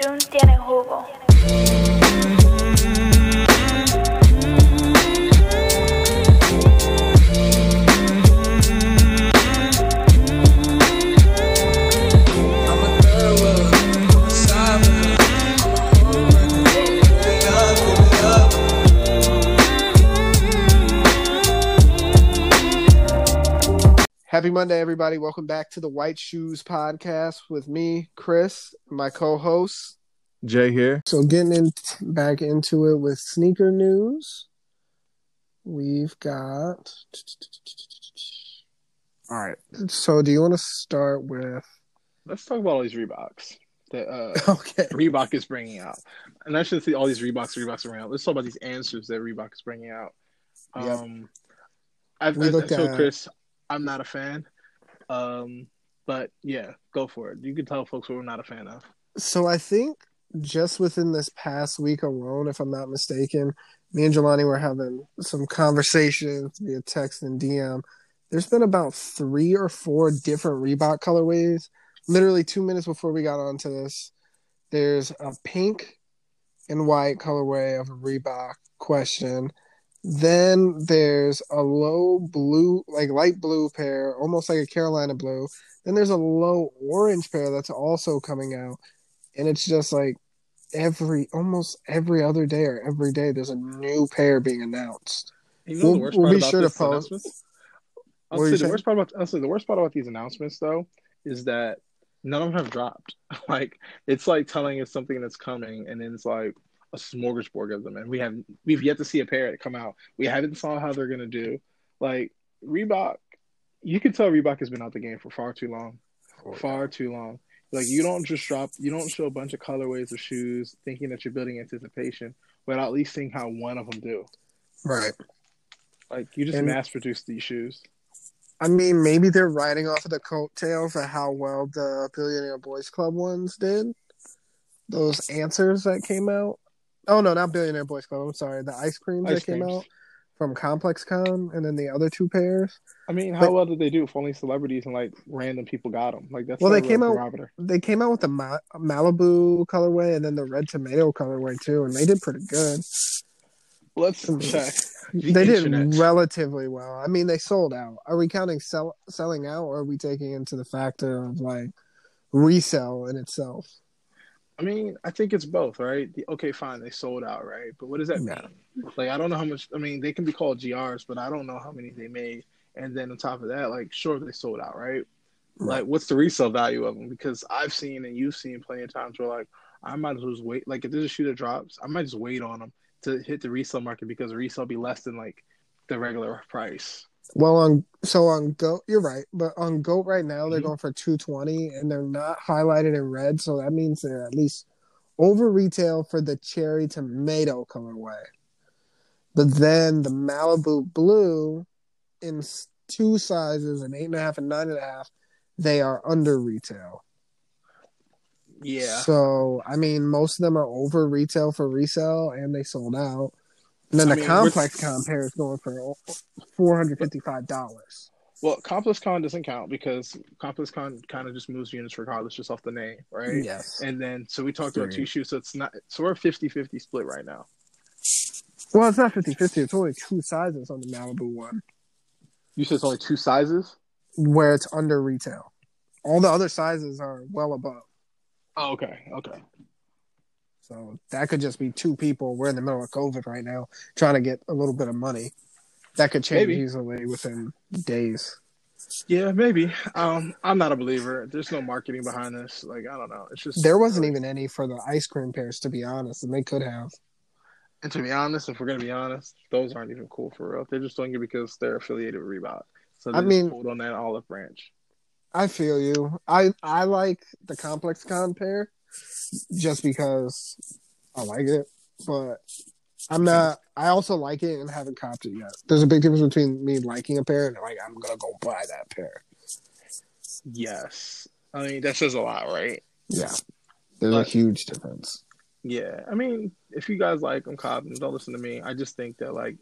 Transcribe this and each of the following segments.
June tiene jugo. Happy Monday, everybody. Welcome back to the White Shoes Podcast with me, Chris, my co host. Jay here. So, getting in, back into it with sneaker news, we've got. All right. So, do you want to start with. Let's talk about all these Reeboks that uh, Okay. Reebok is bringing out, and I should see all these Reeboks Reeboks around. Let's talk about these answers that Reebok is bringing out. Yep. Um, I've, We I, looked so at- Chris, I'm not a fan, um, but yeah, go for it. You can tell folks what we're not a fan of. So, I think just within this past week alone, if I'm not mistaken, me and Jelani were having some conversations via text and DM. There's been about three or four different Reebok colorways. Literally two minutes before we got onto this, there's a pink and white colorway of a Reebok question. Then there's a low blue, like light blue pair, almost like a Carolina blue. Then there's a low orange pair that's also coming out. And it's just like every, almost every other day or every day, there's a new pair being announced. You know We'll- the worst we'll be sure to post- announcements? I'll say the worst part about say the worst part about these announcements though is that none of them have dropped. like it's like telling us something that's coming, and then it's like a smorgasbord of them, and we have we've yet to see a pair come out. We haven't saw how they're gonna do. Like Reebok, you can tell Reebok has been out the game for far too long, far too long. Like you don't just drop, you don't show a bunch of colorways of shoes thinking that you're building anticipation without at least seeing how one of them do. Right. Like you just mass produce these shoes. I mean, maybe they're riding off of the coattails of how well the Billionaire Boys Club ones did. Those answers that came out. Oh no, not Billionaire Boys Club. I'm sorry, the ice creams Ice that came creams. out from Complex Con, and then the other two pairs. I mean, how But- well did they do if only celebrities and like random people got them? Like that's Well, they came out- They came out with the Ma- Malibu colorway and then the red tomato colorway too, and they did pretty good. Let's mm. check. The they internet. did relatively well. I mean, they sold out. Are we counting sell- selling out, or are we taking into the factor of like resell in itself? I mean, I think it's both, right? The, okay, fine, they sold out, right? But what does that Yeah. mean? Like, I don't know how much. I mean, they can be called GRs, but I don't know how many they made. And then on top of that, like, sure, they sold out, right? Like, what's the resale value of them? Because I've seen and you've seen plenty of times where, like, I might as well just wait. Like, if there's a shoe that drops, I might just wait on them to hit the resale market because resale be less than like the regular price. Well, on so on Goat, you're right, but on Goat right now they're Mhm. going for two twenty, and they're not highlighted in red, so that means they're at least over retail for the cherry tomato colorway. But then the Malibu blue, in two sizes, an eight and a half and nine and a half, they are under retail. Yeah. So I mean, most of them are over retail for resale, and they sold out. And then I the mean, Complex Con pair is going for four hundred fifty five dollars. Well, Complex Con doesn't count because Complex Con kind of just moves units regardless, just off the name, right? Yes. And then, so we talked about two shoes, so it's not, so we're 50 50 split right now. Well, it's not 50 50. It's only two sizes on the Malibu one You said it's only two sizes? where it's under retail. All the other sizes are well above. Oh, okay. Okay. So that could just be two people. We're in the middle of COVID right now trying to get a little bit of money. That could change Maybe. easily within days. Yeah, maybe. Um, I'm not a believer. There's no marketing behind this. Like, I don't know. It's just. There wasn't even any for the ice cream pairs, to be honest, and they could have. And to be honest, if we're going to be honest, those aren't even cool for real. They're just doing it because they're affiliated with Reebok. So I mean- pulled on that olive branch. I feel you. I I like the complex con pair just because I like it, but I'm not. I also like it and haven't copped it yet. There's a big difference between me liking a pair and like I'm gonna go buy that pair. Yes. I mean, that says a lot, right? Yeah, there's a huge difference. Yeah, I mean, if you guys like them, cop them. Don't listen to me. I just think that like,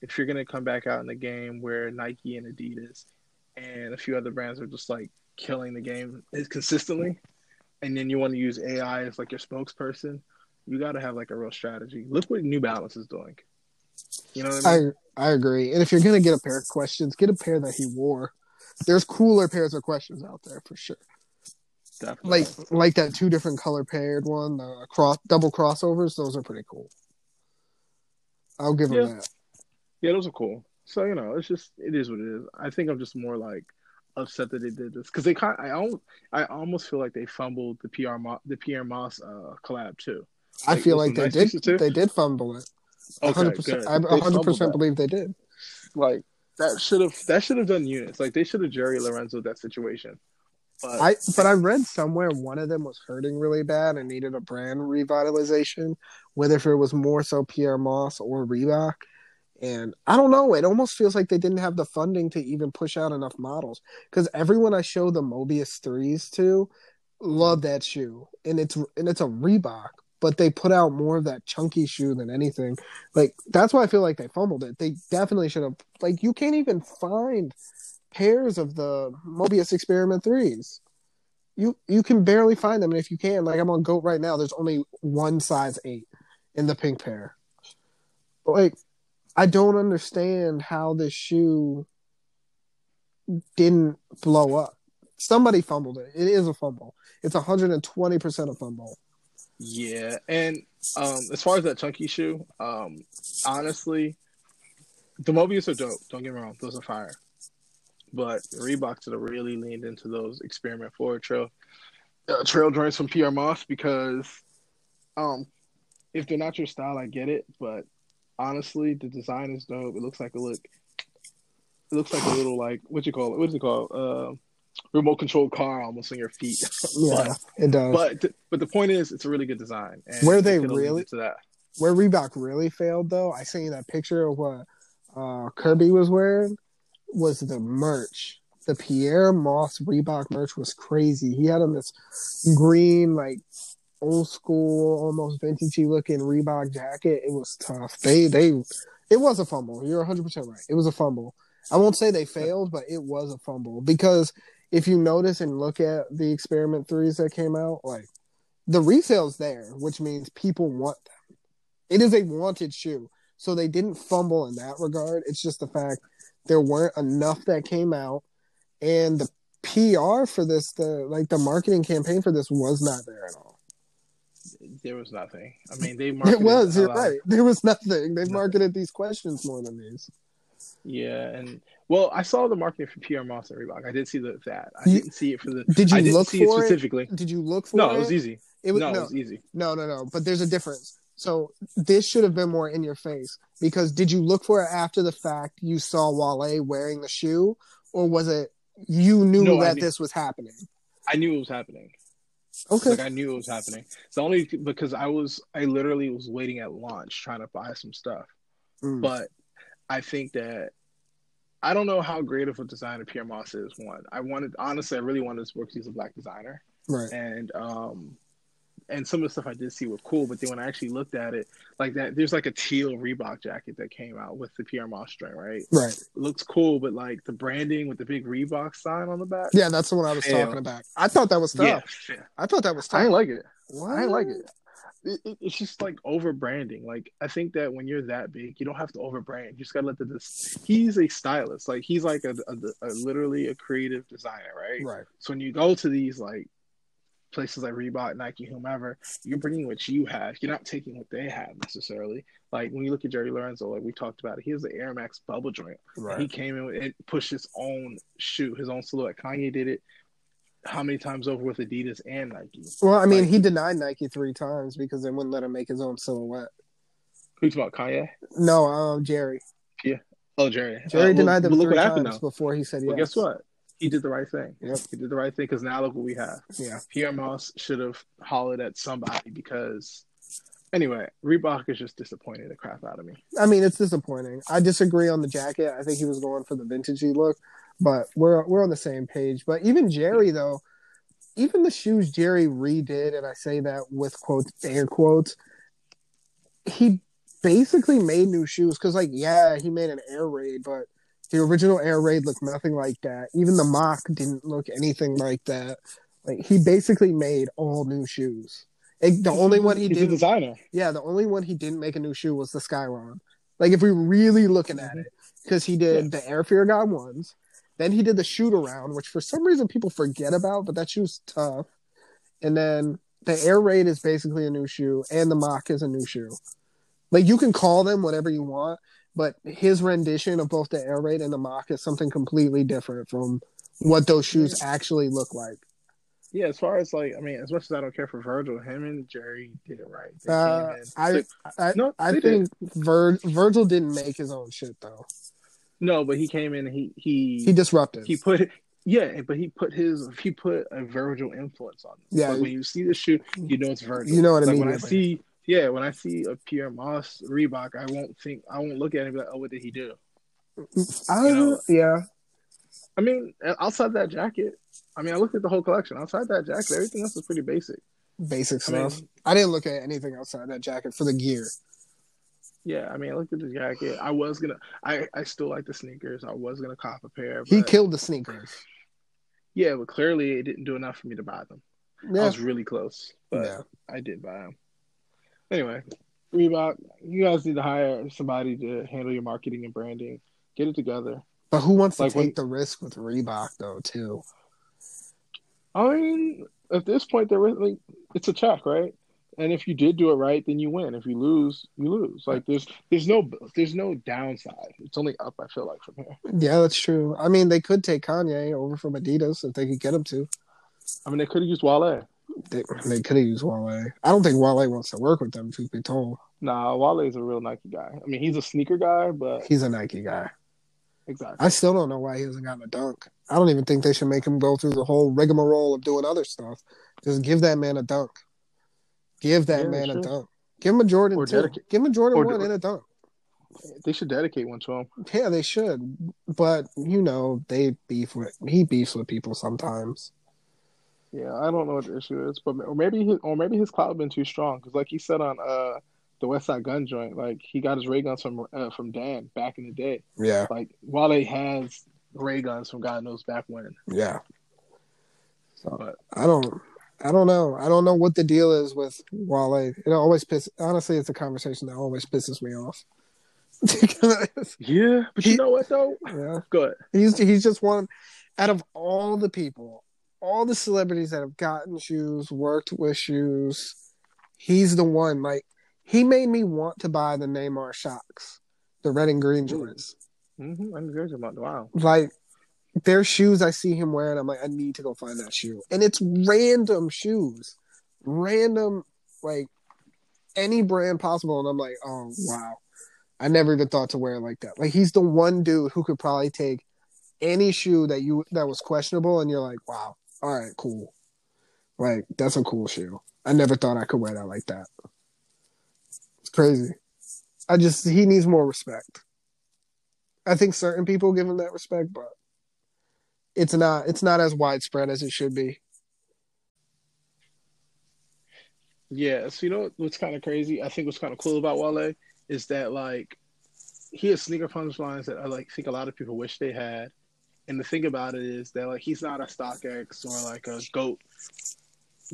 if you're gonna come back out in the game where Nike and Adidas and a few other brands are just like killing the game is consistently, and then you want to use AI as like your spokesperson, you got to have like a real strategy. Look what New Balance is doing. You know what I mean? I I agree. And if you're gonna get a pair of questions, get a pair that he wore. There's cooler pairs of questions out there for sure. Definitely. Like like that two different color paired one, the cross double crossovers. Those are pretty cool. I'll give him Yeah. that. Yeah, those are cool. So you know, it's just it is what it is. I think I'm just more like upset that they did this because they kind. I almost, I almost feel like they fumbled the PR Mo, the Pyer Moss uh, collab too. I feel like they nice did. They did fumble it. Okay, 100%. good. I 100 percent believe they did. Like that should have that should have done units. Like they should have Jerry Lorenzo that situation. But I but I read somewhere one of them was hurting really bad and needed a brand revitalization, whether if it was more so Pyer Moss or Reebok. And I don't know, it almost feels like they didn't have the funding to even push out enough models. Because everyone I show the Mobius threes to love that shoe. And it's and it's a Reebok, but they put out more of that chunky shoe than anything. Like that's why I feel like they fumbled it. They definitely should have like you can't even find pairs of the Mobius Experiment threes. You you can barely find them, and if you can, like I'm on Goat right now, there's only one size eight in the pink pair. But like, I don't understand how this shoe didn't blow up. Somebody fumbled it. It is a fumble. It's 120 percent a fumble. Yeah, and um, as far as that chunky shoe, um, honestly, the Mobius are dope. Don't get me wrong; those are fire. But Reebok should have really leaned into those experiment forward trail uh, trail joints from Pyer Moss because, um, if they're not your style, I get it. But honestly, the design is dope. It looks like a look. It looks like a little like what you call it? What is it called? Uh, remote controlled car almost on your feet. Yeah, it does. But but the point is, it's a really good design. And Where they really- into that. Where Reebok really failed, though, I seen that picture of what uh, Kerby was wearing was the merch. The Pyer Moss Reebok merch was crazy. He had on this green, like old school, almost vintagey looking Reebok jacket. It was tough. They they it was a fumble. You're 100 percent right. It was a fumble. I won't say they failed, but it was a fumble because if you notice and look at the experiment threes that came out, like the resale's there, which means people want them. It is a wanted shoe. So they didn't fumble in that regard. It's just the fact there weren't enough that came out and the PR for this, the like the marketing campaign for this was not there at all. There was nothing. I mean, they marketed It was, you're right. There was nothing. They marketed these questions more than these. Yeah, and well, I saw the marketing for Pyer Moss and Reebok. I did see the, that. I You- didn't see it for the. Did you I didn't look see for it it? specifically. Did you look for No, it? it was easy. It was no, no, it was easy. no, no, no. But there's a difference. So this should have been more in your face because did you look for it after the fact? You saw Wale wearing the shoe, or was it you knew No, that knew- this was happening? I knew it was happening. Okay. Like I knew it was happening. It's only because I was I literally was waiting at launch trying to buy some stuff. Mm. But I think that I don't know how great of a designer Pyer Moss is. One, I wanted honestly, I really wanted this work. He's a black designer, right. and um, and some of the stuff I did see were cool. But then when I actually looked at it, like that, there's like a teal Reebok jacket that came out with the Pyer Moss string, right? Right. It looks cool, but like the branding with the big Reebok sign on the back. Yeah, that's the one I was Hell. talking about. I thought that was tough. yeah. I thought that was tough. I didn't like it. What? I didn't like it. It, it. It's just like over branding. Like I think that when you're that big, you don't have to over brand. You just gotta let the. This, he's a stylist. Like he's like a, a, a literally a creative designer, right? Right. So when you go to these like places like Reebok, Nike, whomever, you're bringing what you have. You're not taking what they have necessarily. Like when you look at Jerry Lorenzo, like we talked about it, he has the Air Max bubble joint. Right. He came in and pushed his own shoe, his own silhouette. Kanye did it how many times over with Adidas and Nike? Well, I mean, Like- he denied Nike three times because they wouldn't let him make his own silhouette. Who's about Kanye? No, um, Jerry. Yeah. Oh, Jerry. Jerry Uh, well, denied them but look three what times now. before he said yes. Well, guess what? He did the right thing. Yep. He did the right thing because now look what we have. Yeah. Pyer Moss should have hollered at somebody because, anyway, Reebok is just disappointing the crap out of me. I mean, it's disappointing. I disagree on the jacket. I think he was going for the vintagey look, but we're we're on the same page. But even Jerry though, even the shoes Jerry redid, and I say that with quotes air quotes, he basically made new shoes because, like, yeah, he made an air raid, but the original air raid looked nothing like that. Even the mock didn't look anything like that. Like he basically made all new shoes. Like, the only one he didn't, designer. yeah, the only one he didn't make a new shoe was the Skylon. Like if we are really looking at it, because he did the Air Fear God ones, then he did the shoot around, which for some reason people forget about, but that shoe's tough. And then the Air Raid is basically a new shoe, and the Moc is a new shoe. Like you can call them whatever you want, but his rendition of both the Air Raid and the Moc is something completely different from what those shoes actually look like. Yeah, as far as like, I mean, as much as I don't care for Virgil, him and Jerry did it right. Uh, I I, No, I think Vir- Virgil didn't make his own shit though. no, but he came in. And he he He disrupted. he put yeah, but he put his he put a Virgil influence on it. Yeah. like when you see the shoe, you know it's Virgil. You know it like when I see yeah, when I see a Pyer Moss Reebok, I won't think I won't look at it and be like, oh, what did he do? I, you know, yeah. I mean, uh, outside that jacket, I mean, I looked at the whole collection. Outside that jacket, everything else is pretty basic. Basic I mean, stuff. I didn't look at anything outside that jacket for the gear. yeah, I mean, I looked at the jacket. I was gonna, I, I still like the sneakers. I was gonna cop a pair. He killed the sneakers. Yeah, but clearly it didn't do enough for me to buy them. I was really close, but yeah. I did buy them. Anyway, Reebok, you guys need to hire somebody to handle your marketing and branding. Get it together. But who wants to take when- the risk with Reebok though, too? I mean, at this point, there was like it's a check, right? And if you did do it right, then you win. If you lose, you lose. Like there's there's no there's no downside. It's only up. I feel like from here. Yeah, that's true. I mean, they could take Kanye over from Adidas if they could get him to. I mean, they could have used Wale. They, they could have used Wale. I don't think Wale wants to work with them, truth be told. Nah, Wale is a real Nike guy. I mean, he's a sneaker guy, but He's a Nike guy. exactly. I still don't know why he hasn't gotten a dunk. I don't even think they should make him go through the whole rigmarole of doing other stuff. Just give that man a dunk. Give that Yeah, man a dunk. Give him a Jordan Or two. dedicate- Give him a Jordan or- one and a dunk. They should dedicate one to him. Yeah, they should. But you know, they beef with he beefs with people sometimes. Yeah, I don't know what the issue is, but or maybe his or maybe his cloud been too strong because, like he said on uh the Westside Gunn Joint, like he got his ray guns from uh, from Dan back in the day. Yeah, Like Wale has ray guns from God knows back when. yeah. So But I don't I don't know. I don't know what the deal is with Wale. It always piss honestly it's a conversation that always pisses me off. yeah, but He- you know what though? yeah. Good. He's he's just one out of all the people, all the celebrities that have gotten shoes, worked with shoes. He's the one. Like he made me want to buy the Neymar Shox, the red and green joints. Mm-hmm. I'm good about wow. Like their shoes I see him wearing. I'm like, I need to go find that shoe, and it's random shoes, random like any brand possible, and I'm like, oh wow. I never even thought to wear it like that. Like he's the one dude who could probably take any shoe that you that was questionable, and you're like, wow, all right, cool. Like that's a cool shoe. I never thought I could wear that like that. It's crazy. I just he needs more respect. I think certain people give him that respect, but it's not it's not as widespread as it should be. Yeah, so you know what's kind of crazy? I think what's kind of cool about Wale is that like he has sneaker punchlines that I like think a lot of people wish they had. And the thing about it is that like he's not a StockX or like a GOAT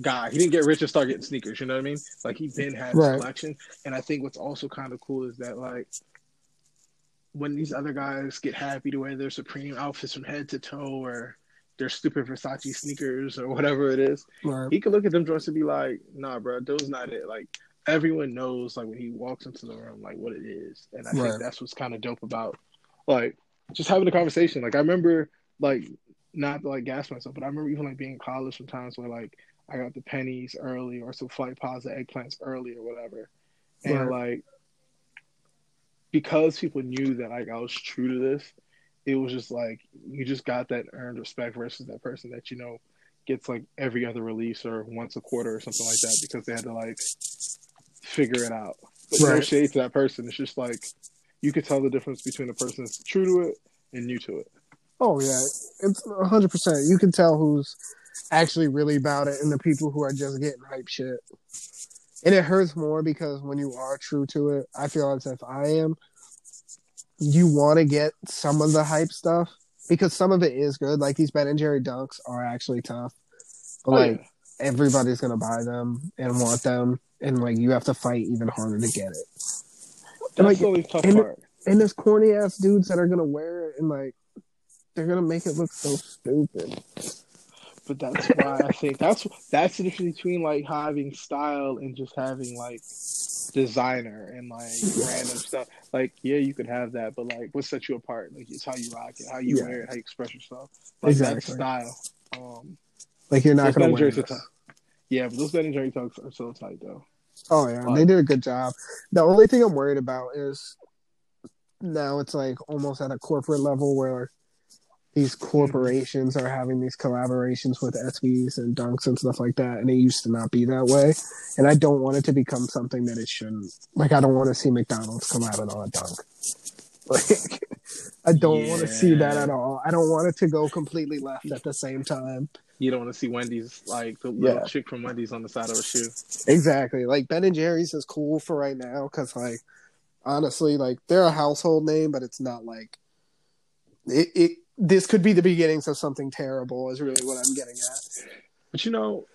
guy. He didn't get rich and start getting sneakers. You know what I mean? Like he been had Right. collection. And I think what's also kind of cool is that like when these other guys get happy to wear their Supreme outfits from head to toe or their stupid Versace sneakers or whatever it is, Right. he could look at them joints and be like, "Nah, bro, those not it." Like everyone knows, like when he walks into the room, like what it is, and I Right. think that's what's kind of dope about, like, just having a conversation. Like I remember, like, not to like gas myself, but I remember even like being in college sometimes where like I got the pennies early or some flight pods, the eggplants early or whatever, and like because people knew that like I was true to this, it was just like you just got that earned respect versus that person that you know gets like every other release or once a quarter or something like that because they had to like figure it out. But no Right. shade to that person. It's just like you could tell the difference between a person that's true to it and new to it. Oh yeah, it's hundred percent. You can tell who's actually really about it, and the people who are just getting hype shit. And it hurts more because when you are true to it, I feel as if I am. You want to get some of the hype stuff because some of it is good. Like these Ben and Jerry dunks are actually tough. But Oh, like yeah. everybody's gonna buy them and want them, and like you have to fight even harder to get it. That's like, only tough and- part. And there's corny ass dudes that are gonna wear it and like they're gonna make it look so stupid. But that's why I think that's that's the difference between like having style and just having like designer and like random stuff. Like, yeah, you could have that, but like, what sets you apart? Like, it's how you rock it, how you Yeah. wear it, how you express yourself. Like Exactly. style. Um, Like you're not gonna wear Jerry's are this. tough. Yeah, but those Ben and Jerry tugs are so tight though. Oh yeah, But- they did a good job. The only thing I'm worried about is now it's like almost at a corporate level where these corporations are having these collaborations with SBs and dunks and stuff like that, and it used to not be that way. And I don't want it to become something that it shouldn't. Like I don't want to see McDonald's collabing on a dunk. Like I don't want to see that at all. I don't want it to go completely left at the same time. You don't want to see Wendy's like the little Yeah. chick from Wendy's on the side of a shoe. Exactly. Like Ben and Jerry's is cool for right now because, like, honestly, like they're a household name, but it's not like it. it this could be the beginnings of something terrible. Is really what I'm getting at. But you know,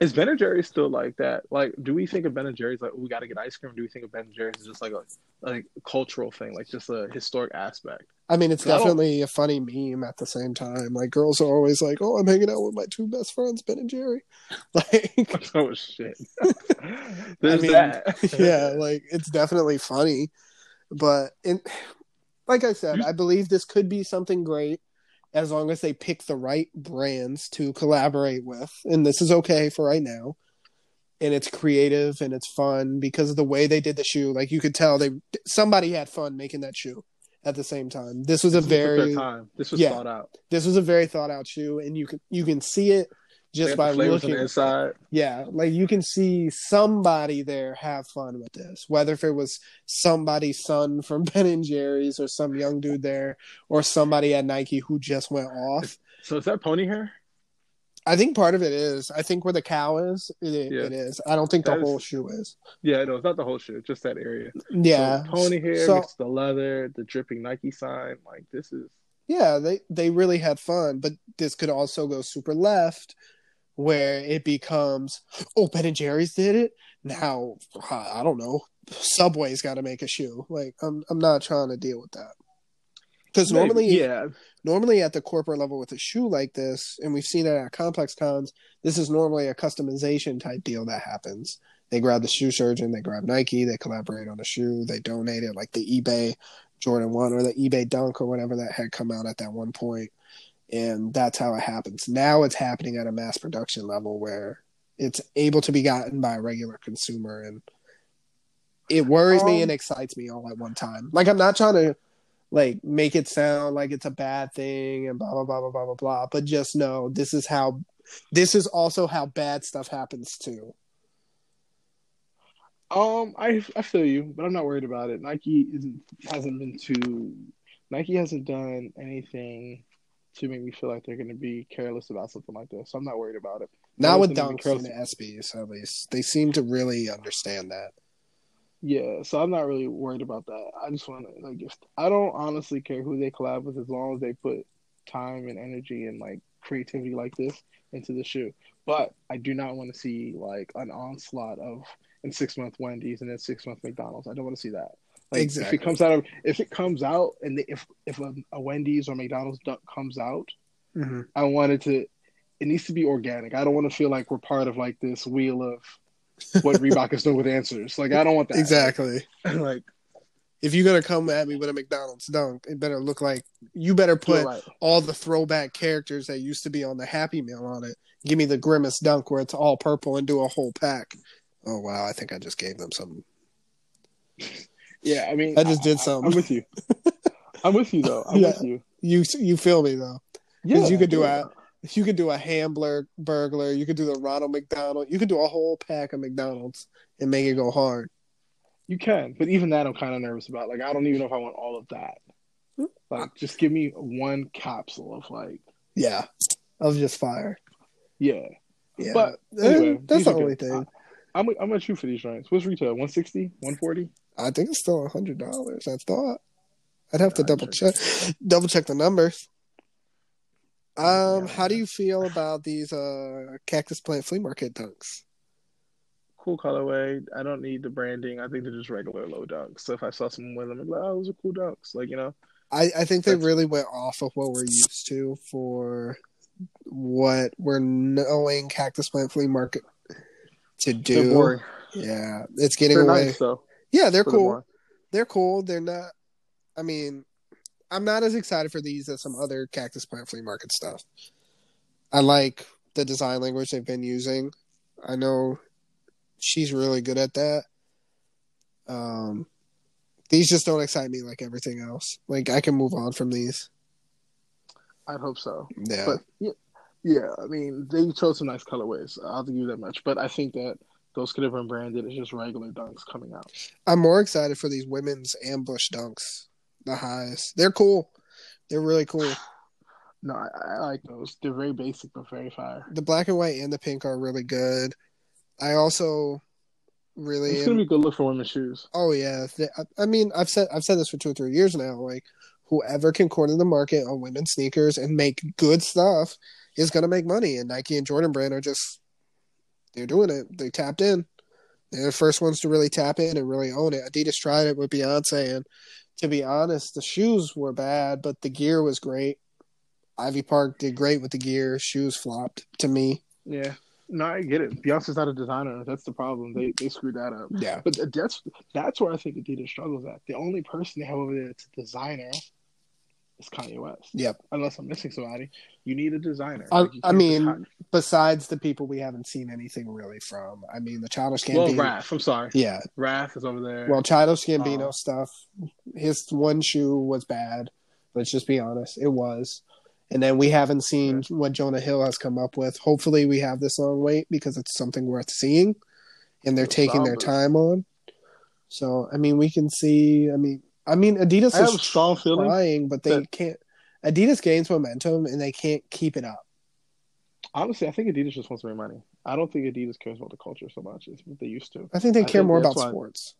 is Ben and Jerry's still like that? Like, do we think of Ben and Jerry's like oh, we got to get ice cream? Or do we think of Ben and Jerry's as just like a like cultural thing, like just a historic aspect? I mean, it's definitely a funny meme at the same time. Like girls are always like, "Oh, I'm hanging out with my two best friends, Ben and Jerry." Like, oh shit! There's mean, that. yeah, like it's definitely funny, but in, like I said, I believe this could be something great as long as they pick the right brands to collaborate with, and this is okay for right now. And it's creative and it's fun because of the way they did the shoe. Like you could tell they somebody had fun making that shoe at the same time. This was a This very time. This was Yeah. thought out. this was a very thought out shoe, and you can you can see it just by the looking. inside. Yeah, like you can see somebody there have fun with this, whether if it was somebody's son from Ben and Jerry's or some young dude there, or somebody at Nike who just went off. So is that pony hair? I think part of it is. I think where the cow is, it, Yeah. it is. I don't think the That is- whole shoe is. Yeah, no, it's not the whole shoe, just that area. Yeah, So pony hair, So- mixed the leather, the dripping Nike sign. Like this is yeah, they they really had fun, but this could also go super left, where it becomes, oh, Ben and Jerry's did it. Now, I don't know, Subway's got to make a shoe. Like, I'm I'm not trying to deal with that. Because normally, yeah, normally at the corporate level with a shoe like this, and we've seen it at complex cons, this is normally a customization type deal that happens. They grab the shoe surgeon, they grab Nike, they collaborate on a shoe, they donate it like the eBay Jordan 1 or the eBay Dunk or whatever that had come out at that one point. And that's how it happens. Now it's happening at a mass production level where it's able to be gotten by a regular consumer and it worries me Um, and excites me all at one time. Like I'm not trying to like make it sound like it's a bad thing and blah blah blah blah blah blah blah. But just know this is how this is also how bad stuff happens too. Um, I I feel you, but I'm not worried about it. Nike isn't hasn't been too Nike hasn't done anything to make me feel like they're going to be careless about something like this. So I'm not worried about it. Not with dunks and the SBs at least. They seem to really understand that. Yeah, so I'm not really worried about that. I just want to like if I don't honestly care who they collab with as long as they put time and energy and like creativity like this into the shoe. But I do not want to see like an onslaught of in six month Wendy's and then six month McDonald's. I don't want to see that. Like Exactly. if it comes out of if it comes out and if if a, a Wendy's or McDonald's duck comes out, Mm-hmm. I want it to. It needs to be organic. I don't want to feel like we're part of like this wheel of what Reebok is doing with answers. Like I don't want that. Exactly. like If you're gonna come at me with a McDonald's dunk, it better look like you better put right. all the throwback characters that used to be on the Happy Meal on it. Give me the Grimace dunk where it's all purple and do a whole pack. Oh wow, I think I just gave them something. Yeah, I mean, I just did I, something. I'm with you. I'm with you though. I'm Yeah. with you. You you feel me though? Yeah, you could do yeah. a you could do a Hambler burglar. You could do the Ronald McDonald. You could do a whole pack of McDonald's and make it go hard. You can, but even that, I'm kind of nervous about. Like, I don't even know if I want all of that. Like, just give me one capsule of like, Yeah, of just fire. yeah. Yeah, But Eh, anyway, that's the only good. thing. I'm I'm gonna shoot for these joints. What's retail? 160, 140. I think it's still a hundred dollars. I thought. I'd have to double check double check the numbers. Um, how do you feel about these uh cactus plant flea market dunks? Cool colorway. I don't need the branding. I think they're just regular low dunks. So if I saw someone with them, I'd be like, oh, those are cool dunks. Like you know, I I think they really went off of what we're used to for what we're knowing cactus plant flea market to do. Yeah, it's getting They're away. nice though. Yeah, they're cool. they're cool. They're not. I mean, I'm not as excited for these as some other cactus plant flea market stuff. I like the design language they've been using. I know she's really good at that. Um, these just don't excite me like everything else. Like I can move on from these. I'd hope so. Yeah, But yeah, yeah. I mean, they chose some nice colorways. I'll give you that much. But I think that those could have been branded as just regular dunks coming out. I'm more excited for these women's ambush dunks. The highs, they're cool. They're really cool. No, I, I like those. They're very basic but very fire. The black and white and the pink are really good. I also really It's am- gonna be a good look for women's shoes. Oh yeah, I- I mean, I've said I've said this for two or three years now. Like, whoever can corner the market on women's sneakers and make good stuff is gonna make money. And Nike and Jordan Brand are just they're doing it. They tapped in. They're the first ones to really tap in and really own it. Adidas tried it with Beyonce, and to be honest, the shoes were bad, but the gear was great. Ivy Park did great with the gear. Shoes flopped to me. Yeah. No, I get it. Beyonce's not a designer. That's the problem. They they screwed that up. Yeah, But that's that's where I think Adidas struggles at. The only person they have over there that's a designer is Kanye West. Yep. Unless I'm missing somebody, you need a designer. I- Like, I mean, besides the people we haven't seen anything really from. I mean, the Childish hi- well, Gambino. Raf. I'm sorry. Yeah, Raf is over there. Well, Childish Gambino Oh. stuff, his one shoe was bad. Let's just be honest, it was. And then we haven't seen what Jonah Hill has come up with. Hopefully, we have this long wait because it's something worth seeing, and they're Those taking their time on. So, I mean, we can see. I mean, I mean, Adidas I is strong feeling. trying, but they that- can't. Adidas gains momentum, and they can't keep it up. Honestly, I think Adidas just wants to make money. I don't think Adidas cares about the culture so much as they used to. I think they I care think more about sports.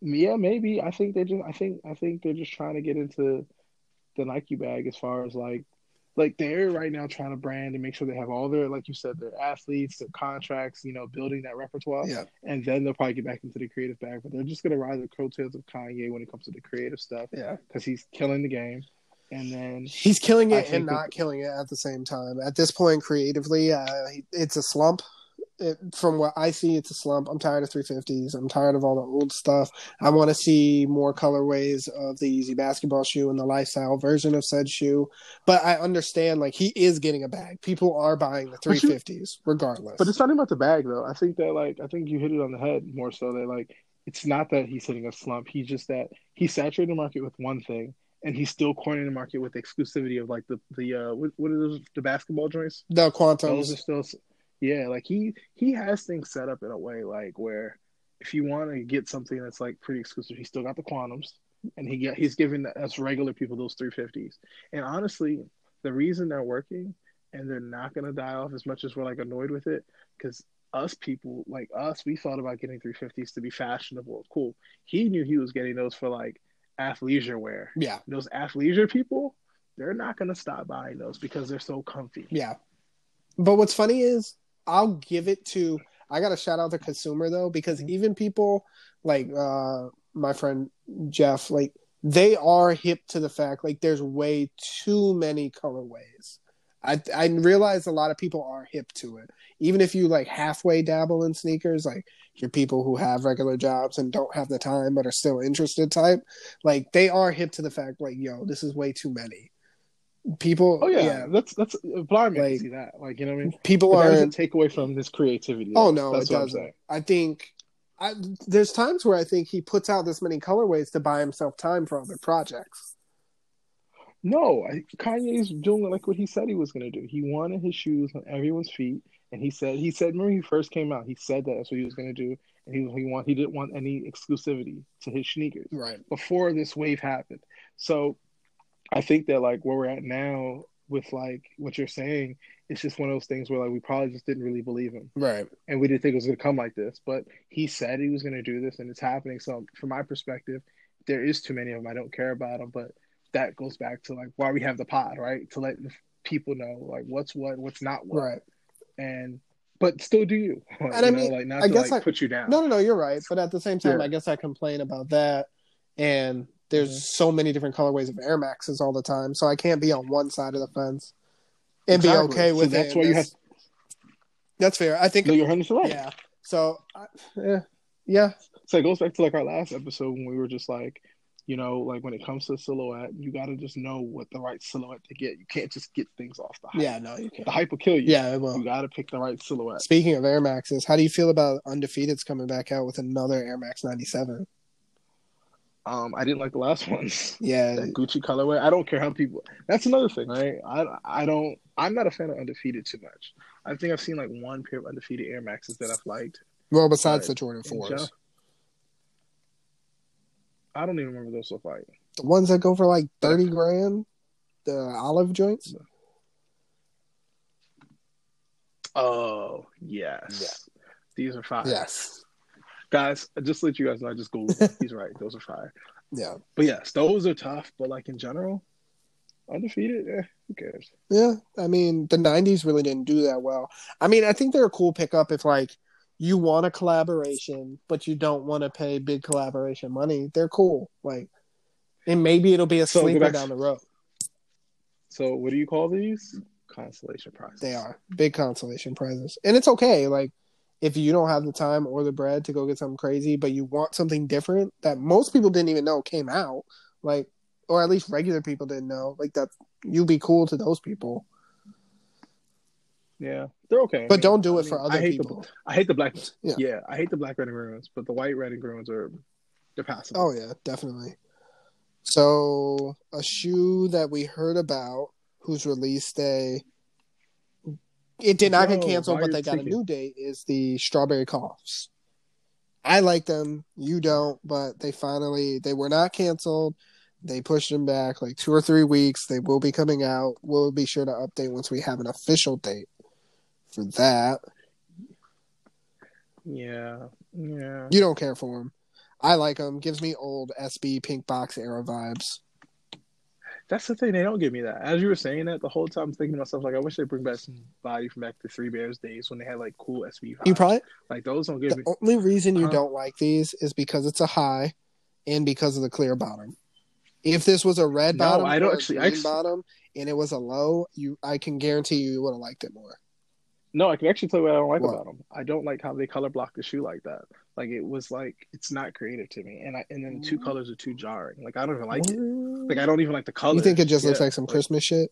Yeah, maybe. I think they just. I think. I think they're just trying to get into the Nike bag as far as like, like they're right now trying to brand and make sure they have all their, like you said, their athletes, their contracts. You know, building that repertoire. Yeah, And then they'll probably get back into the creative bag. But they're just gonna ride the coattails of Kanye when it comes to the creative stuff yeah. because he's killing the game. And then He's killing it and not killing it at the same time. At this point, creatively, uh, it's a slump. It, from what I see, it's a slump. I'm tired of 350s. I'm tired of all the old stuff. I want to see more colorways of the Yeezy basketball shoe and the lifestyle version of said shoe. But I understand, like, he is getting a bag. People are buying the But you- 350s, regardless. But it's not about the bag, though. I think that, like, I think you hit it on the head more so that, like, it's not that he's hitting a slump. He's just that he's saturating the market with one thing, and he's still cornering the market with the exclusivity of like the the uh, what, what are those the basketball joints? the Those Quantums. are still, yeah. Like he he has things set up in a way like where if you want to get something that's like pretty exclusive, he still got the quantums, and he get he's giving us regular people those three fifties. And honestly, the reason they're working and they're not gonna die off as much as we're like annoyed with it, because us people like us, we thought about getting three fifties to be fashionable, cool. He knew he was getting those for like athleisure wear. Yeah, Those athleisure people, they're not gonna stop buying those because they're so comfy. yeah. But what's funny is I'll give it to I got to shout out the consumer though because even people like uh my friend Jeff like they are hip to the fact like there's way too many colorways. I I realize a lot of people are hip to it. Even if you like halfway dabble in sneakers like you're people who have regular jobs and don't have the time but are still interested type like they are hip to the fact like yo this is way too many. People Oh yeah, yeah that's that's blind man Like- see that. Like you know what I mean. people But that are doesn't take away from this creativity. Oh no, That's it doesn't. I think I, there's times where I think he puts out this many colorways to buy himself time for other projects. No, I, Kanye's doing like what he said he was going to do. He wanted his shoes on everyone's feet, and he said he said when he first came out, he said that that's what he was going to do, and he he want he didn't want any exclusivity to his sneakers Right. before this wave happened. So I think that like where we're at now with like what you're saying, it's just one of those things where like we probably just didn't really believe him. Right. and we didn't think it was going to come like this. But he said he was going to do this, and it's happening. So, from my perspective, there is too many of them. I don't care about them, but that goes back to like why we have the pod, right? To let people know like what's what, what's not what, Right. and but still do you, And you I know, mean, like not I to guess like I- put you down. No, no, no, you're right. But at the same time, Yeah. I guess I complain about that. And there's Mhm. so many different colorways of Air Maxes all the time, so I can't be on one side of the fence and Exactly. be okay So with that's it. why you That's- That's fair. I think. No, you're hundred right. Yeah. So, yeah, yeah, So it goes back to like our last episode when we were just like, you know, like when it comes to silhouette, you got to just know what the right silhouette to get. You can't just get things off the hype. yeah. No, you The can't. hype will kill you. Yeah, it will. You got to pick the right silhouette. Speaking of Air Maxes, how do you feel about Undefeated's coming back out with another Air Max 97? Um, I didn't like the last ones. Yeah, That Gucci colorway. I don't care how people. That's another thing, right? I I don't. I'm not a fan of undefeated too much. I think I've seen like one pair of undefeated Air Maxes that I've liked. well, besides the Jordan 4s, general- I don't even remember those look like. the ones that go for like 30 grand, the olive joints. Oh yes, these are fire. Yes. Guys. Just to let you guys know, I just googled. it. He's right. Those are fire. Yeah. But yes, those are tough. But like in general, undefeated. Eh, who cares? Yeah, I mean the '90s really didn't do that well. I mean, I think they're a cool pickup if like you want a collaboration, but you don't want to pay big collaboration money. They're cool, like, and maybe it'll be a So, sleeper down the road. So what do you call these? Consolation prizes. They are big consolation prizes, and it's okay. Like, if you don't have the time or the bread to go get something crazy, but you want something different that most people didn't even know came out, like, or at least regular people didn't know, like that, you'll be cool to those people. Yeah, they're okay. I But mean- don't do I it for other I people. The, I hate the black. Yeah. Yeah. I hate the black, red, and ones. But the white, red, and ones are they're passable. Oh yeah, definitely. So a shoe that we heard about, who's released a, it did not get canceled, but they got a new date. Is the Strawberry Coughs? I like them. You don't, but they finally they were not canceled. They pushed them back like two or three weeks. They will be coming out. We'll be sure to update once we have an official date for that. Yeah, yeah. You don't care for them. I like them. Gives me old SB pink box era vibes. That's the thing. They don't give me that. As you were saying that, the whole time I'm thinking to myself, like, I wish they bring back some body from back to Three Bears days when they had like cool SB vibes. You probably like those don't give The me. only reason you don't like these is because it's a high and because of the clear bottom. If this was a red No, bottom I don't actually- I green actually- bottom and it was a low, you I can guarantee you, you would have liked it more. No, I can actually tell you what I don't like What? about them. I don't like how they color block the shoe like that. Like it was like it's not creative to me, and I and then two colors are too jarring. Like I don't even like it. Like I don't even like the color. you think it just looks like some Christmas shit?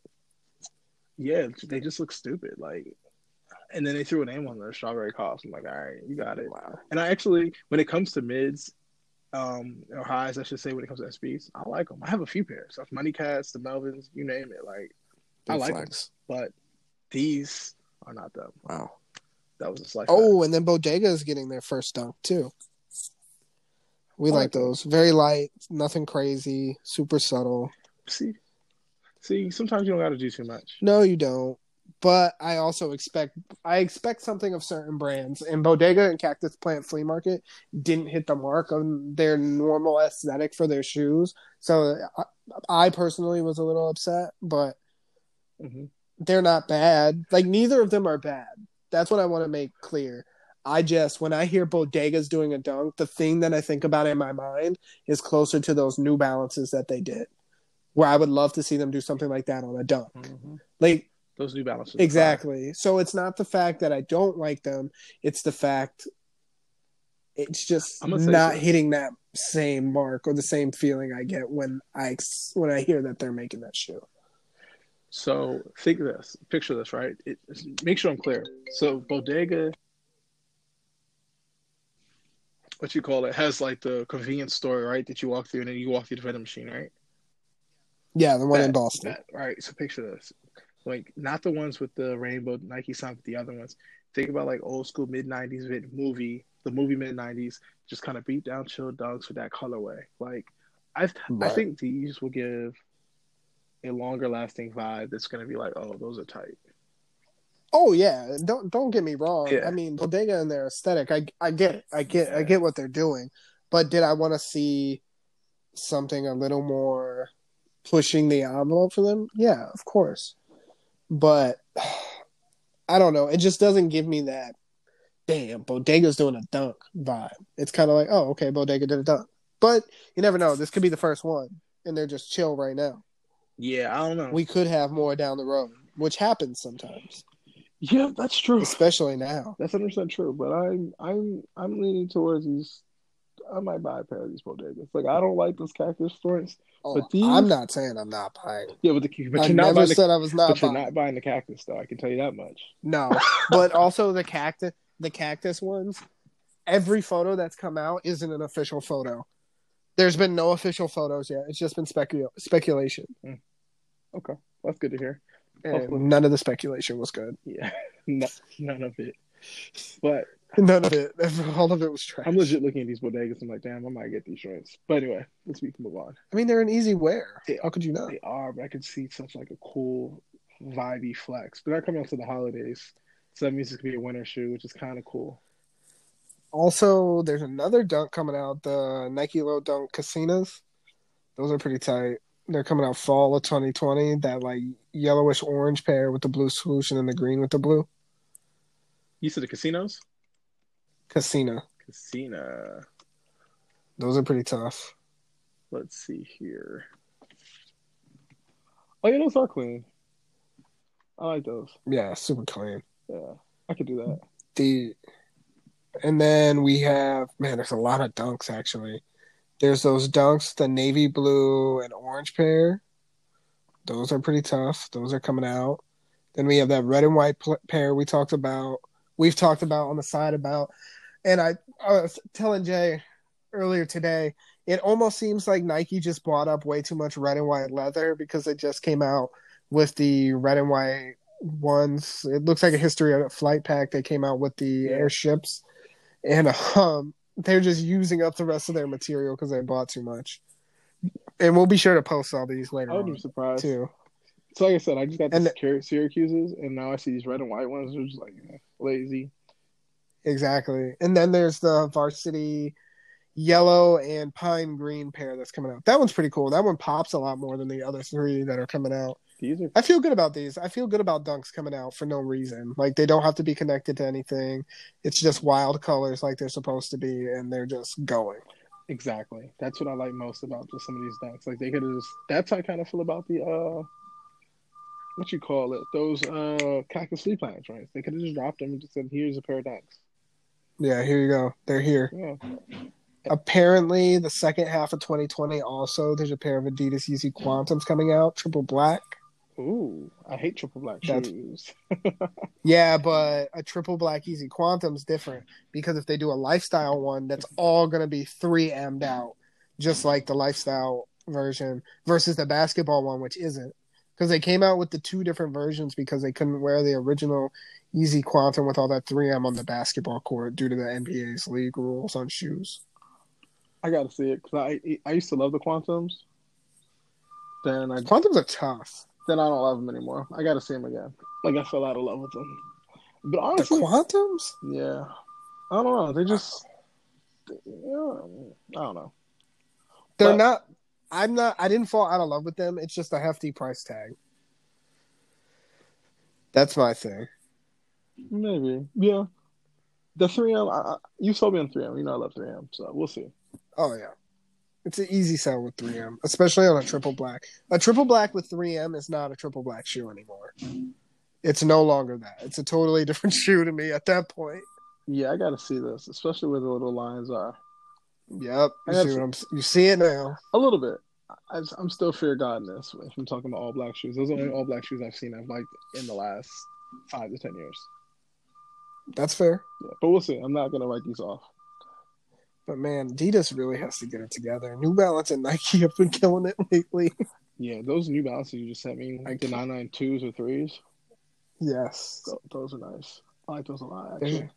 Yeah, they just look stupid. Like, and then they threw a name on the Strawberry Cough. I'm like, all right, you got it. Wow. And I actually, when it comes to mids, um, or highs, I should say, when it comes to SBs, I like them. I have a few pairs. Like Money Cats, the Melvins, you name it. Like, I Big like flex. but these are not them. Wow. That was a slight. Oh, and then Bodega is getting their first dunk too. We I like like those. Very light, nothing crazy, super subtle. see, see, sometimes you don't got to do too much. No, you don't. But I also expect I expect something of certain brands. And Bodega and Cactus Plant Flea Market didn't hit the mark on their normal aesthetic for their shoes. So I, I personally was a little upset, but hmm they're not bad. Like neither of them are bad. That's what I want to make clear. I just when I hear Bodega's doing a dunk, the thing that I think about in my mind is closer to those New Balances that they did, where I would love to see them do something like that on a dunk. hmm Like Those New Balances. Exactly. So it's not the fact that I don't like them; it's the fact it's just not so. hitting that same mark or the same feeling I get when I when I hear that they're making that shoe. So think of this, picture this, right? It, make sure I'm clear. So Bodega, what you call it, has like the convenience store, right? That you walk through and then you walk through the vending machine, right? Yeah, the one in Boston. that- right. So picture this, like not the ones with the rainbow Nike sign, but the other ones. Think about like old school mid '90s vid movie, the movie mid '90s, just kind of beat down chill dogs with that colorway. Like I, I think these will give a longer lasting vibe. That's going to be like, oh, those are tight. Oh yeah, don't don't get me wrong. Yeah. I mean, Bodega and their aesthetic, I I get it. I get I get what they're doing. But did I want to see something a little more pushing the envelope for them, yeah, of course. But I don't know. It just doesn't give me that damn Bodega's doing a dunk vibe. It's kind of like, oh, okay, Bodega did a dunk. But you never know. This could be the first one, and they're just chill right now. Yeah, I don't know. We could have more down the road, which happens sometimes, yeah, that's true. especially now. That's hundred percent true. But I'm I'm I'm leaning towards these. I might buy a pair of these bodegas. Like I don't like those cactus joints. Oh, But these- I'm not saying I'm not buying. Yeah, but the but I you're not never buying the, said I was not but you're not buying the cactus though. I can tell you that much. No, but also the cactus, the cactus ones. Every photo that's come out isn't an official photo. There's been no official photos yet. It's just been specu- speculation, mm. Okay, that's good to hear. and none of the speculation was good. Yeah, no, none of it. But None of it. All of it was trash. I'm legit looking at these bodegas. I'm like, damn, I might get these joints. But anyway, let's we can move on. I mean, they're an easy wear. They- How could you not? They are, but I could see such like a cool, vibey flex. But they're coming up to the holidays, so that means it's gonna be a winter shoe, which is kind of cool. Also, there's another dunk coming out, the Nike Low Dunk Casinas. Those are pretty tight. They're coming out fall of 2020. That like yellowish orange pair with the blue swoosh and then the green with the blue. You said the casinos? Casino. Casino. Those are pretty tough. Let's see here. Oh yeah, those are clean. I like those. Yeah, super clean. Yeah, I could do that. The and then we have man, there's a lot of dunks actually. There's those dunks, the navy blue and orange pair. Those are pretty tough. Those are coming out. Then we have that red and white pl- pair we talked about. We've talked about on the side about, and I, I was telling Jay earlier today. It almost seems like Nike just bought up way too much red and white leather because it just came out with the red and white ones. It looks like a history of a flight pack. They came out with the airships, and um, they're just using up the rest of their material because they bought too much. And we'll be sure to post all these later I would be surprised. too. So like I said, I just got And the Syrac- Syracuse's, and now I see these red and white ones. They're just like lazy. Exactly. And then there's the varsity yellow and pine green pair that's coming out. That one's pretty cool. That one pops a lot more than the other three that are coming out. These are I feel good about these. I feel good about dunks coming out for no reason. Like they don't have to be connected to anything. It's just wild colors like they're supposed to be and they're just going. exactly. That's what I like most about just some of these dunks. Like they could have just. That's how I kind of feel about the uh, what you call it? Those uh, cactus sleep plants, right? They could have just dropped them and just said, "Here's a pair of dunks." Yeah, here you go. They're here. Yeah. Apparently, the second half of 2020 also there's a pair of Adidas Yeezy Quantums coming out, triple black. Ooh, I hate triple black That's- shoes. Yeah, but a triple black Yeezy Quantum's different because if they do a lifestyle one, that's all going to be 3M'd out, just like the lifestyle version versus the basketball one, which isn't. Because they came out with the two different versions because they couldn't wear the original Yeezy Quantum with all that 3M on the basketball court due to the NBA's league rules on shoes. I gotta see it because I I used to love the Quantums. Then I Quantums are tough. Then I don't love them anymore. I gotta see them again. Like I fell out of love with them. But The honestly, Quantums? yeah, I don't know. They just, yeah, I don't know. They're But- not. I'm not. I didn't fall out of love with them. It's just a hefty price tag. That's my thing. Maybe, yeah. The 3M, I, I, you sold me on 3M. You know I love 3M, so we'll see. Oh yeah, it's an easy sell with 3M, especially on a triple black. A triple black with 3M is not a triple black shoe anymore. It's no longer that. It's a totally different shoe to me at that point. Yeah, I gotta see this, especially where the little lines are. Yep, you see, what I'm, you see it now. A little bit. I, I'm still fear God in this. If I'm talking about all black shoes, those are the only all black shoes I've seen I've liked in the last five to ten years. That's fair. Yeah, but we'll see. I'm not gonna write these off. But man, Adidas really has to get it together. New Balance and Nike have been killing it lately. Yeah, those New Balances you just sent me, like the can't- 992s or threes, yes. tho- those are nice. I like those a lot, actually.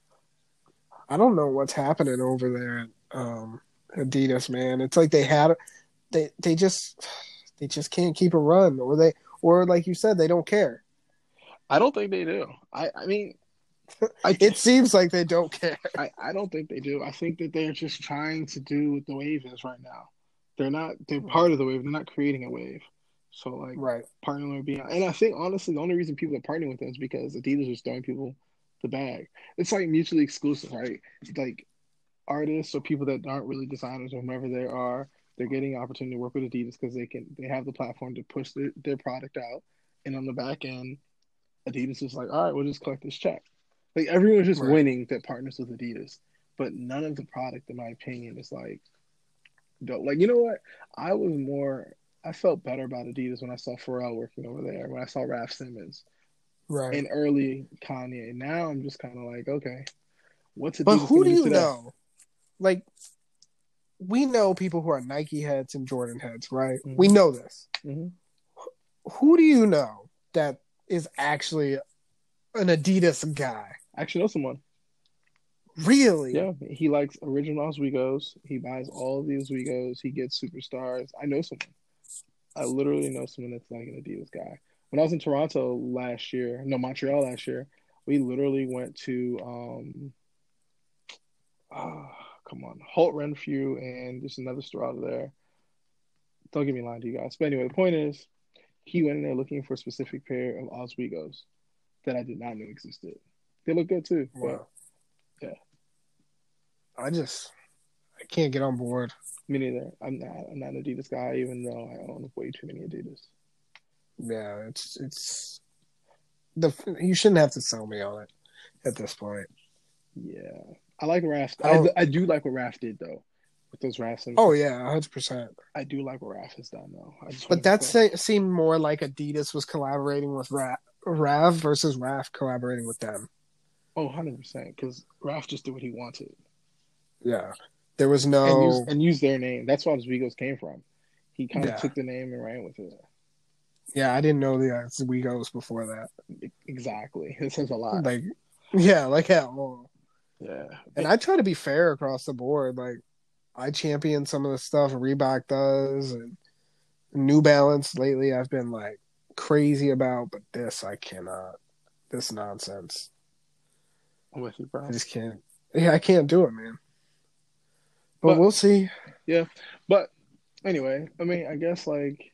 I don't know what's happening over there at um, Adidas, man. It's like they had they they just they just can't keep a run, or they or like you said, they don't care. I don't think they do. I, I mean, I, It seems like they don't care. I, I don't think they do. I think that they're just trying to do what the wave is right now. They're not. They're part of the wave. They're not creating a wave. So like Right. partnering with Beyonce, and I think honestly the only reason people are partnering with them is because Adidas is throwing people the bag. It's like mutually exclusive, right? Like artists or people that aren't really designers or whomever they are, they're getting an opportunity to work with Adidas because they can they have the platform to push their, their product out, and on the back end, Adidas is like, all right, we'll just collect this check. Like everyone's just Right. winning that partners with Adidas, but none of the product, in my opinion, is like dope. Like you know what? I was more. I felt better about Adidas when I saw Pharrell working over there. When I saw Raf Simons Right. and early Kanye. Now I'm just kind of like, okay, what's Adidas but who do you today? know? Like, we know people who are Nike heads and Jordan heads, right? Mhm. We know this. hmm Who do you know that is actually an Adidas guy? I actually know someone. Really? Yeah, he likes original Ozweego's. He buys all of the Ozweego's. He gets superstars. I know someone. I literally know someone that's like an Adidas guy. When I was in Toronto last year, no Montreal last year, we literally went to um, ah, come on, Holt Renfrew and just another store out of there. Don't get me lying to you guys. But anyway, the point is, he went in there looking for a specific pair of Ozweego's that I did not know existed. They look good too. but Wow. Yeah. I just I can't get on board. Me neither. I'm not. I'm not an Adidas guy, even though I own way too many Adidas. Yeah, it's it's the you shouldn't have to sell me on it at this point. Yeah, I like Raf. I I, don't- I do like what Raf did though, with those Rafs. And Oh yeah, hundred percent. I do like what Raf has done though. But that se- seemed more like Adidas was collaborating with Ra- Rav versus Raf collaborating with them. Oh, 100 percent, because Raf just did what he wanted Yeah, there was and no. and used their name. That's where Ozweego's came from. He kind of Yeah. took the name and ran with it. yeah, I didn't know the uh, Wegos before that. Exactly. It says a lot. Like, yeah, like at all. yeah. And I try to be fair across the board. Like, I champion some of the stuff Reebok does, and New Balance lately. I've been like crazy about, but this I cannot. This nonsense. I'm with you, bro. I just can't. Yeah, I can't do it, man. But, But- we'll see. Yeah, but anyway, I mean, I guess like,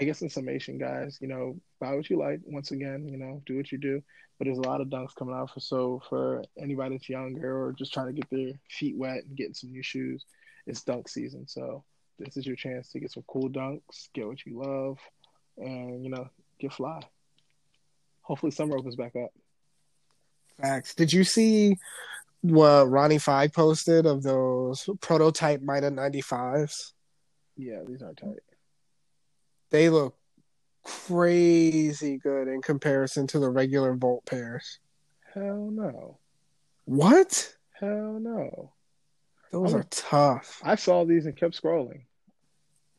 I guess in summation, guys, you know, buy what you like. Once again, you know, do what you do. But there's a lot of dunks coming out for so for anybody that's younger or just trying to get their feet wet and getting some new shoes. It's dunk season, so this is your chance to get some cool dunks, get what you love, and you know, get fly. Hopefully, summer opens back up. Facts. Did you see what Ronnie Fieg posted of those prototype Mida 95s? Yeah, these are tight. They look crazy good in comparison to the regular Volt pairs. Hell no. What? Hell no. Those I'm- are tough. I saw these and kept scrolling.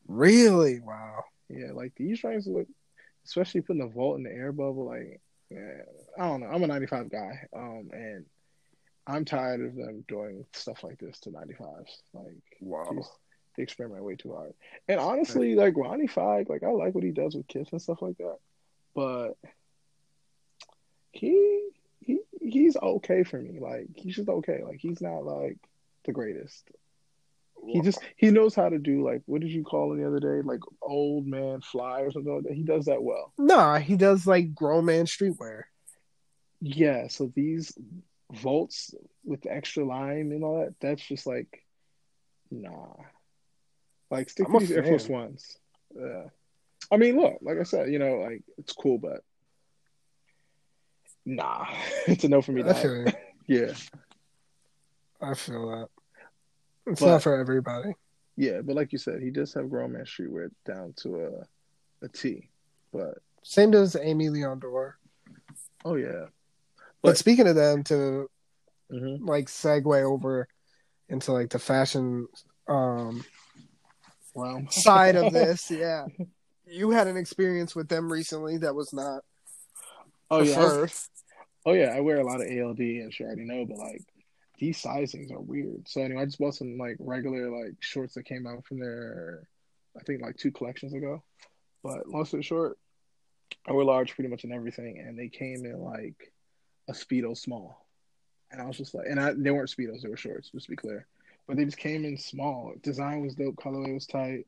Really? Wow. Yeah, like these rings look, especially putting the Volt in the air bubble. Like, I don't know. I'm a 95 guy, um, and I'm tired of them doing stuff like this to 95s. Like, Wow. geez, they experiment way too hard. And honestly, like Ronnie Fieg, like I like what he does with Kith and stuff like that, but he he he's okay for me. Like he's just okay. Like he's not like the greatest. He just he knows how to do like what did you call it the other day? Like old man fly or something like that. He does that well. Nah, he does like grown man streetwear. Yeah, so these volts with the extra lime and all that, that's just like nah. Like stick I'm to these Air Force. Ones. Yeah. I mean, look, like I said, you know, like it's cool, but nah, it's a no for me. I Dog. feel. Yeah, I feel that. It's But- not for everybody. yeah, but like you said, he does have grown man streetwear down to a a T. But Same does Aime Leon Dore. oh yeah, But, But- speaking of them, to hmm like segue over into like the fashion um wow. side of this, yeah. You had an experience with them recently that was not oh yeah, preferred. Oh yeah, I wear a lot of ALD, as you already know, but like these sizings are weird. So anyway, I just bought some like regular like shorts that came out from there, I think like two collections ago. But long story short, I wear large pretty much in everything, and they came in like a speedo small, and I was just like, and I they weren't speedos, they were shorts, just to be clear, but they just came in small. Design was dope, colorway was tight.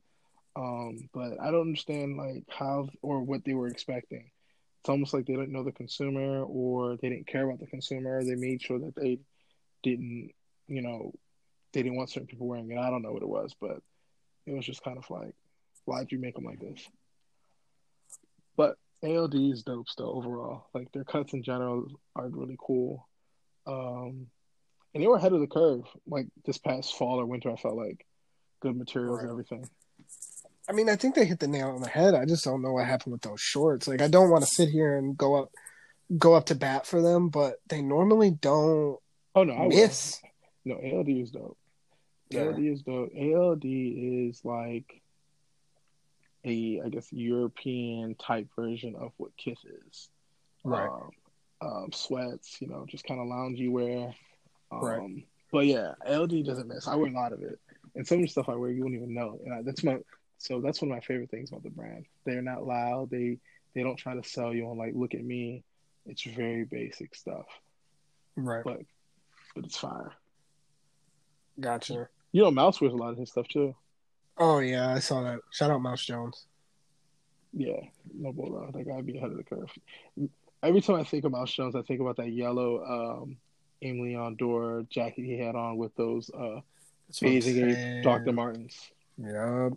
Um, but I don't understand like how or what they were expecting. It's almost like they didn't know the consumer or they didn't care about the consumer. They made sure that they didn't, you know, they didn't want certain people wearing it. I don't know what it was, but it was just kind of like, why'd you make them like this? But ALD is dope still overall. Like their cuts in general are really cool. Um, and they were ahead of the curve like this past fall or winter. I felt like good materials right. and everything. I mean, I think they hit the nail on the head. I just don't know what happened with those shorts. Like, I don't want to sit here and go up, go up to bat for them, but they normally don't. Oh no, I miss. No, ALD is dope. Yeah. ALD is dope. ALD is like a, I guess, European type version of what Kith is. Right. Um, um, sweats, you know, just kind of loungy wear. Um, right. But yeah, ALD doesn't miss. I wear a lot of it, and some of the stuff I wear you won't even know. And I, that's my so that's one of my favorite things about the brand. They're not loud. They they don't try to sell you on like look at me. It's very basic stuff. Right. But but it's fire. Gotcha. You know, Mouse wears a lot of his stuff too. Oh yeah, I saw that. Shout out Mouse Jones. Yeah, no bull That guy be ahead of the curve. Every time I think of Mouse Jones, I think about that yellow um Aime Leon Dore jacket he had on with those uh amazing Dr. Martens. Yeah.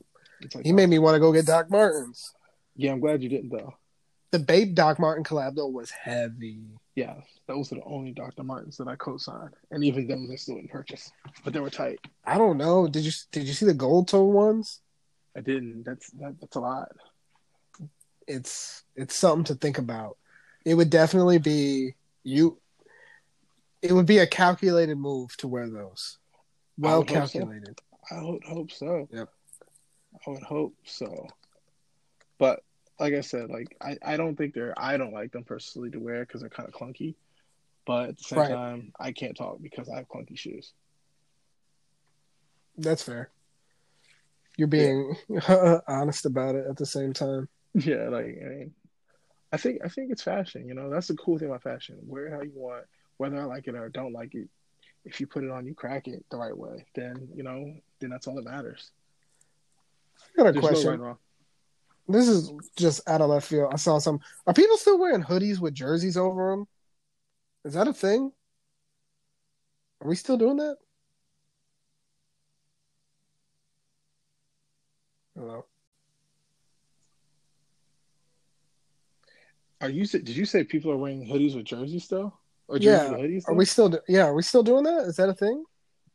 Like, he made me want to go get Doc Martens. Yeah, I'm glad you didn't though. The Bape Doc Martens collab though was heavy. Yeah, those are the only Dr. Martens that I co-signed, and even those I still didn't purchase, but they were tight. I don't know. Did you did you see the gold toe ones? I didn't. That's that, that's a lot. It's it's something to think about. It would definitely be you. It would be a calculated move to wear those. Well I calculated. So. I would hope so. Yep. I would hope so. But like I said, like I, I don't think they're I don't like them personally to wear because they're kind of clunky. But at the same right. time, I can't talk because I have clunky shoes. That's fair. You're being yeah. honest about it at the same time. Yeah, like I mean, I think I think it's fashion. You know, that's the cool thing about fashion. Wear it how you want, whether I like it or don't like it. If you put it on, you crack it the right way. Then you know, then that's all that matters. I got a There's question. No right this is just out of left field. I saw some. Are people still wearing hoodies with jerseys over them? Is that a thing? Are we still doing that? Hello. Are you? Did you say people are wearing hoodies with jerseys still? Or yeah. Hoodies still? Are we still? Yeah. Are we still doing that? Is that a thing?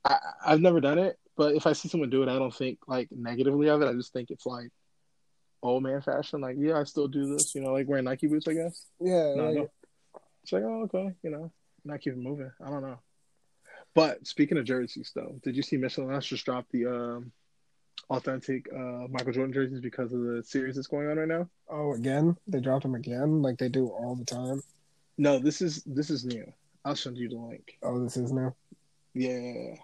I, I've never done it, but if I see someone do it, I don't think like negatively of it. I just think it's like old man fashion. Like, yeah, I still do this. You know, like wearing Nike boots. I guess. Yeah. No, no. It's like, oh, okay. You know, not keep moving. I don't know. But speaking of jerseys, though, did you see Mitchell Ness just dropped the um, authentic uh, Michael Jordan jerseys because of the series that's going on right now? Oh, again? They dropped them again, like they do all the time. No, this is this is new. I'll send you the link. Oh, this is new. Yeah,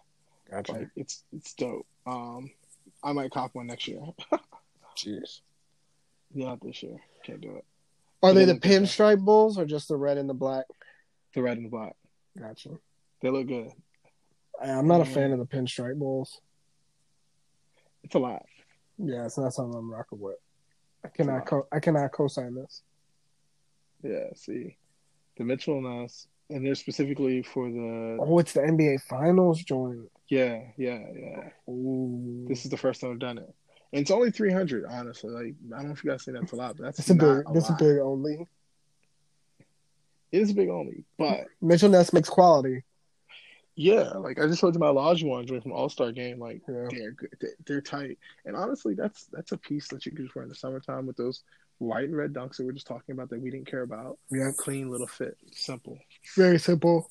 gotcha. Like, it's it's dope. Um, I might cop one next year. Cheers. Not this year. Can't do it. Are they the pinstripe bulls or just the red and the black? The red and the black. Gotcha. They look good. I'm not a fan of the pinstripe bulls. It's a lot. Yeah, it's not something I'm rocking with. I cannot co- I cannot co-sign this. Yeah, see, the Mitchell Ness, and they're specifically for the. Oh, it's the NBA Finals joint. Yeah, yeah, yeah. Ooh. This is the first time I've done it. And it's only three hundred, honestly. Like I don't know if you guys say that's a lot, but that's a big. That's a big only. It is a big only, but Mitchell Ness makes quality. Yeah, like I just showed you my Olajuwon joint from All Star Game. Like yeah. they're good. They're tight, and honestly, that's that's a piece that you could just wear in the summertime with those white and red dunks that we are just talking about that we didn't care about. Yeah, clean little fit, simple, very simple.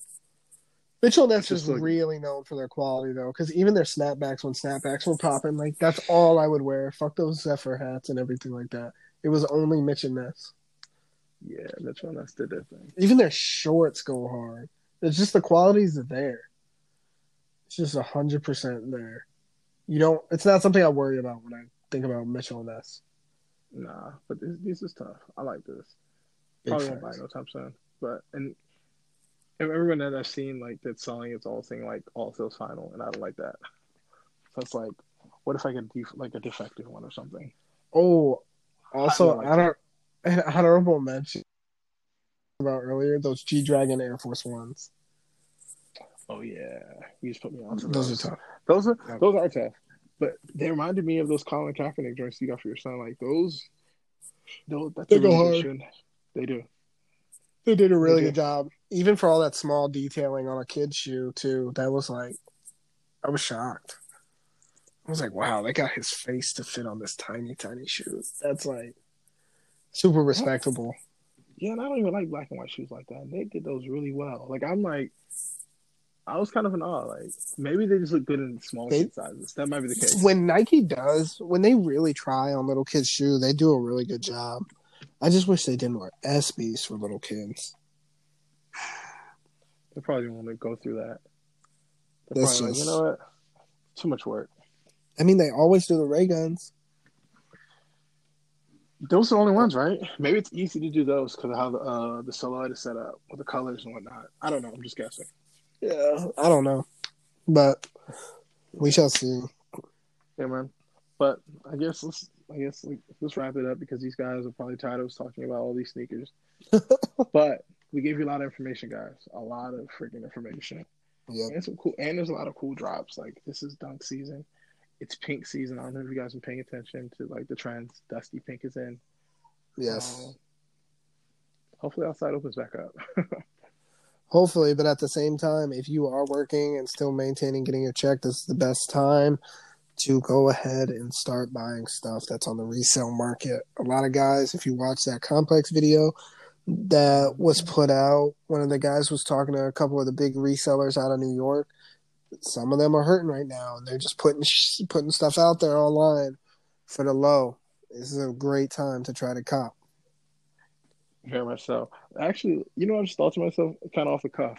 Mitchell Ness is like, really known for their quality though, because even their snapbacks when snapbacks were popping, like that's all I would wear. Fuck those Zephyr hats and everything like that. It was only Mitchell Ness. Yeah, Mitchell Ness did their thing. Even their shorts go hard. It's just the qualities are there. It's just hundred percent there. You don't. It's not something I worry about when I think about Mitchell Ness. Nah, but this, this is tough. I like this. Big Probably won't buy no time soon. But and everyone that I've seen like that's selling it's all saying like all sales final, and I don't like that. So it's like What if I get def- like a defective one or something? Oh, also, like I don't. An honorable mention about earlier those G Dragon Air Force Ones. Oh yeah, you just put me on. to Those are tough. Those are Yeah. those are tough, but they reminded me of those Colin Kaepernick joints you got for your son. Like those, those that's They go hard. They do. They did a really good job, even for all that small detailing on a kid's shoe too. That was like, I was shocked. I was like, wow, they got his face to fit on this tiny, tiny shoe. That's like super respectable. Yeah, and I don't even like black and white shoes like that. They did those really well. Like I'm like, I was kind of in awe. Like maybe they just look good in small They- sizes. That might be the case. When Nike does, when they really try on little kids' shoe, they do a really good job. I just wish they didn't wear SBs for little kids. They probably didn't want to go through that. They're That's probably like, you know what? Too much work. I mean, they always do the ray guns. Those are the only ones, right? Maybe it's easy to do those because of how the uh, the silhouette is set up with the colors and whatnot. I don't know. I'm just guessing. Yeah, I don't know, but we shall see. Yeah, man. But I guess let's I guess like, let's wrap it up because these guys are probably tired of us talking about all these sneakers. but we gave you a lot of information, guys. A lot of freaking information. Yep. And some cool and there's a lot of cool drops. Like this is dunk season. It's pink season. I don't know if you guys been paying attention to like the trends. Dusty pink is in. Yes. Um, hopefully outside opens back up. Hopefully, but at the same time, if you are working and still maintaining getting your check, this is the best time to go ahead and start buying stuff that's on the resale market. A lot of guys, if you watch that complex video that was put out, one of the guys was talking to a couple of the big resellers out of New York. Some of them are hurting right now, and they're just putting putting stuff out there online for the low. This is a great time to try to cop. Very much so. Actually, you know, I just thought to myself, kind of off the cuff,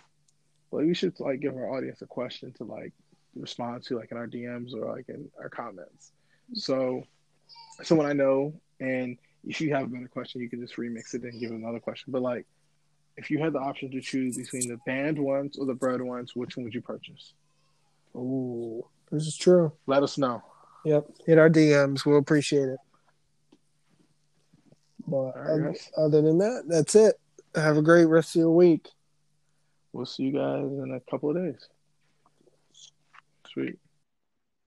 like we should like give our audience a question to like respond to, like in our DMs or like in our comments. So, someone I know, and if you have a better question, you can just remix it and give another question. But like, if you had the option to choose between the banned ones or the Bred ones, which one would you purchase? Ooh, this is true. Let us know. Yep. Hit our DMs. We'll appreciate it. But other, um, other than that, that's it. Have a great rest of your week. We'll see you guys in a couple of days. Sweet.